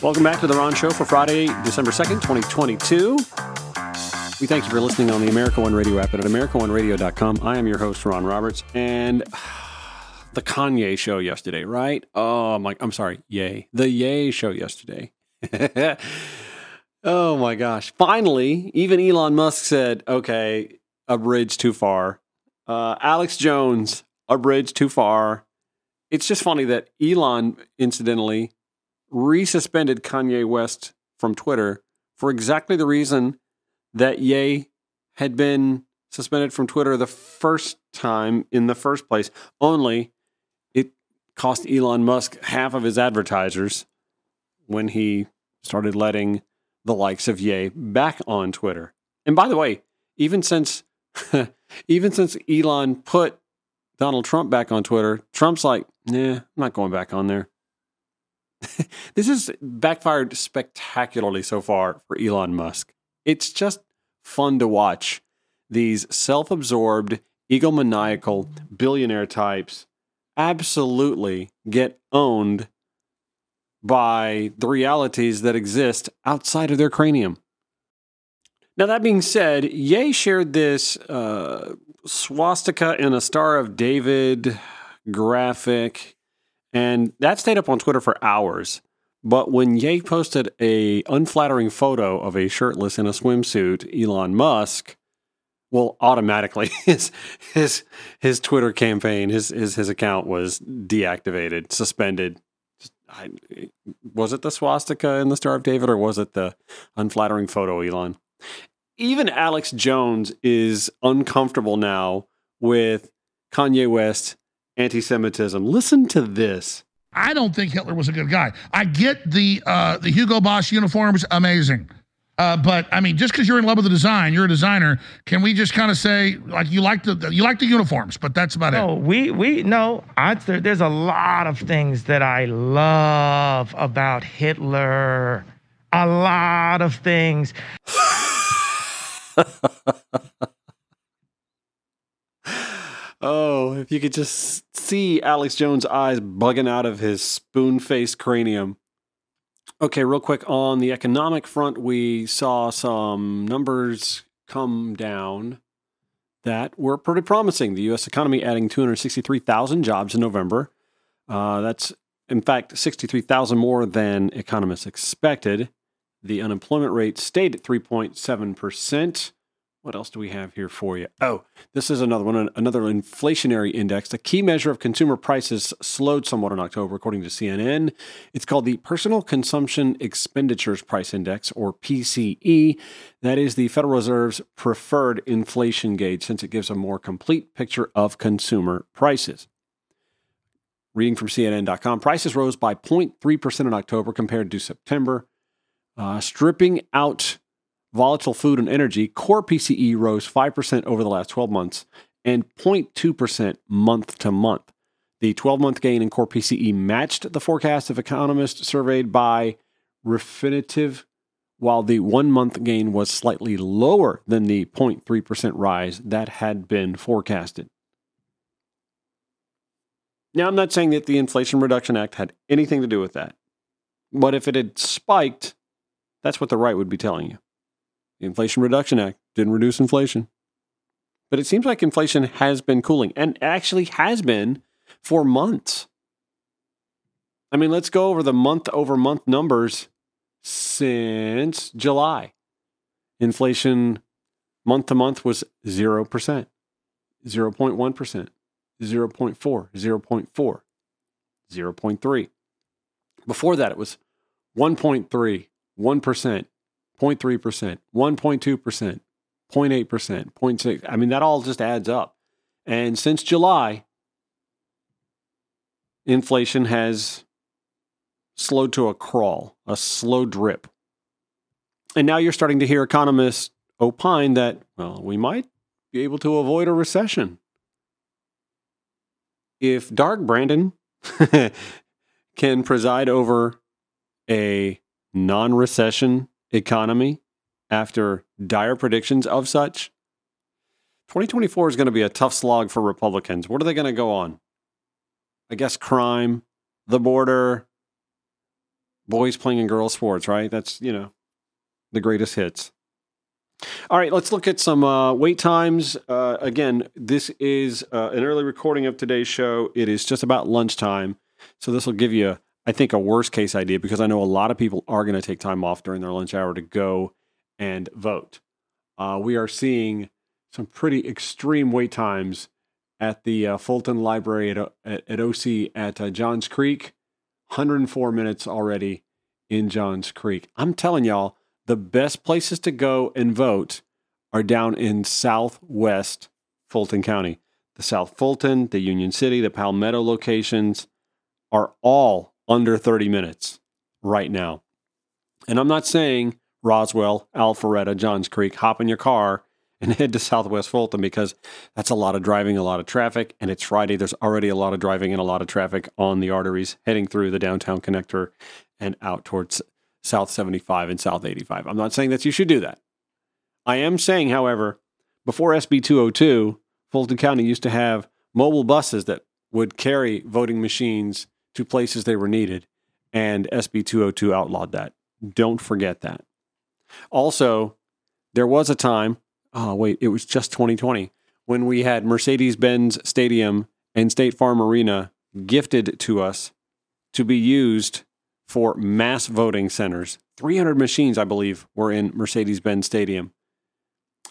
Welcome back to the Ron Show for Friday, December 2nd, 2022. We thank you for listening on the America One Radio app and at AmericaOneRadio.com. I am your host, Ron Roberts, and the Kanye show yesterday, right? Oh my, I'm sorry, yay. The Yay show yesterday. oh my gosh. Finally, even Elon Musk said, okay, a bridge too far. Uh, Alex Jones, a bridge too far. It's just funny that Elon, incidentally, resuspended Kanye West from Twitter for exactly the reason that Ye had been suspended from Twitter the first time in the first place. Only it cost Elon Musk half of his advertisers when he started letting the likes of Ye back on Twitter. And by the way, even since even since Elon put Donald Trump back on Twitter, Trump's like, nah, I'm not going back on there. this has backfired spectacularly so far for Elon Musk. It's just fun to watch these self absorbed, egomaniacal billionaire types absolutely get owned by the realities that exist outside of their cranium. Now, that being said, Ye shared this uh, swastika and a Star of David graphic, and that stayed up on Twitter for hours. But when Ye posted a unflattering photo of a shirtless in a swimsuit Elon Musk, well, automatically his his his Twitter campaign, his his his account was deactivated, suspended. I, was it the swastika in the Star of David, or was it the unflattering photo, Elon? Even Alex Jones is uncomfortable now with Kanye West anti-Semitism. Listen to this. I don't think Hitler was a good guy. I get the uh, the Hugo Boss uniforms, amazing. Uh, but I mean, just because you're in love with the design, you're a designer. Can we just kind of say like you like the you like the uniforms, but that's about no, it? we we no. I, there, there's a lot of things that I love about Hitler. A lot of things. Oh, if you could just see Alex Jones' eyes bugging out of his spoon faced cranium. Okay, real quick on the economic front, we saw some numbers come down that were pretty promising. The U.S. economy adding 263,000 jobs in November. Uh, that's, in fact, 63,000 more than economists expected. The unemployment rate stayed at 3.7%. What else do we have here for you? Oh, this is another one, another inflationary index. The key measure of consumer prices slowed somewhat in October, according to CNN. It's called the Personal Consumption Expenditures Price Index, or PCE. That is the Federal Reserve's preferred inflation gauge, since it gives a more complete picture of consumer prices. Reading from CNN.com, prices rose by 0.3% in October compared to September. Uh, stripping out volatile food and energy, core PCE rose 5% over the last 12 months and 0.2% month to month. The 12 month gain in core PCE matched the forecast of economists surveyed by Refinitiv, while the one month gain was slightly lower than the 0.3% rise that had been forecasted. Now, I'm not saying that the Inflation Reduction Act had anything to do with that, but if it had spiked, that's what the right would be telling you. The Inflation Reduction Act didn't reduce inflation. But it seems like inflation has been cooling and actually has been for months. I mean, let's go over the month over month numbers since July. Inflation month to month was 0%, 0.1%, 0.4, 0.4, 0.3. Before that, it was 1.3, 1%, 0.3%, 1.2%, 0.8%, 0.6. I mean, that all just adds up. And since July, inflation has slowed to a crawl, a slow drip. And now you're starting to hear economists opine that, well, we might be able to avoid a recession. If Dark Brandon can preside over a non recession economy after dire predictions of such, 2024 is going to be a tough slog for Republicans. What are they going to go on? I guess crime, the border, boys playing in girls sports, right? That's, you know, the greatest hits. All right, let's look at some uh, wait times. Uh, again, this is uh, an early recording of today's show. It is just about lunchtime. So this will give you, I think, a worst case idea because I know a lot of people are going to take time off during their lunch hour to go and vote. Uh, we are seeing some pretty extreme wait times at the uh, Fulton Library at, at, at Ocee at uh, Johns Creek. 104 minutes already in Johns Creek. I'm telling y'all, the best places to go and vote are down in southwest Fulton County. The South Fulton, the Union City, the Palmetto locations are all under 30 minutes right now. And I'm not saying Roswell, Alpharetta, Johns Creek, hop in your car and head to Southwest Fulton because that's a lot of driving, a lot of traffic, and it's Friday. There's already a lot of driving and a lot of traffic on the arteries heading through the downtown connector and out towards South 75 and South 85. I'm not saying that you should do that. I am saying, however, before SB 202, Fulton County used to have mobile buses that would carry voting machines to places they were needed, and SB 202 outlawed that. Don't forget that. Also, there was a time, oh, wait, it was just 2020, when we had Mercedes Benz Stadium and State Farm Arena gifted to us to be used for mass voting centers. 300 machines, I believe, were in Mercedes Benz Stadium.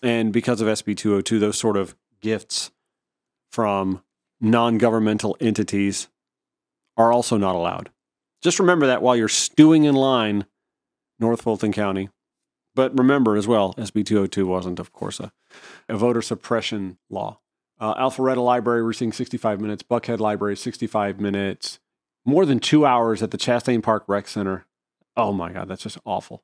And because of SB 202, those sort of gifts from non governmental entities are also not allowed. Just remember that while you're stewing in line, North Fulton County. But remember as well, SB 202 wasn't, of course, a, a voter suppression law. Uh, Alpharetta Library, we're seeing 65 minutes. Buckhead Library, 65 minutes more than two hours at the Chastain Park Rec Center. Oh my God, that's just awful.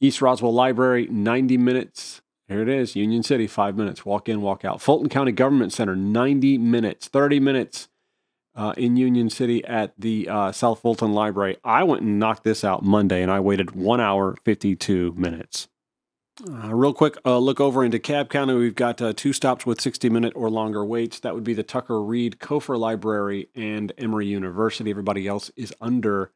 East Roswell Library, 90 minutes. Here it is, Union City, five minutes. Walk in, walk out. Fulton County Government Center, 90 minutes, 30 minutes uh, in Union City at the uh, South Fulton Library. I went and knocked this out Monday and I waited one hour, 52 minutes. Uh, real quick, uh, look over into DeKalb County. We've got uh, two stops with 60 minute or longer waits. That would be the Tucker Reid Cofer Library and Emory University. Everybody else is under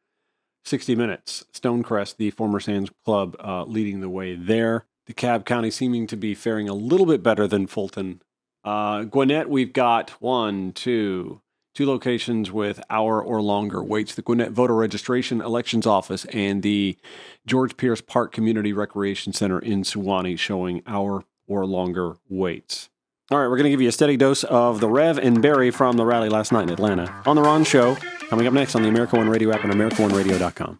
60 minutes. Stonecrest, the former Sam's Club, uh, leading the way there. The Cobb County seeming to be faring a little bit better than Fulton. Uh, Gwinnett, we've got one, two, two locations with hour or longer waits the Gwinnett Voter Registration Elections Office and the George Pierce Park Community Recreation Center in Suwanee showing hour or longer waits. All right, we're going to give you a steady dose of the Rev and Barry from the rally last night in Atlanta on the Ron Show. Coming up next on the America One Radio app and AmericaOneRadio.com.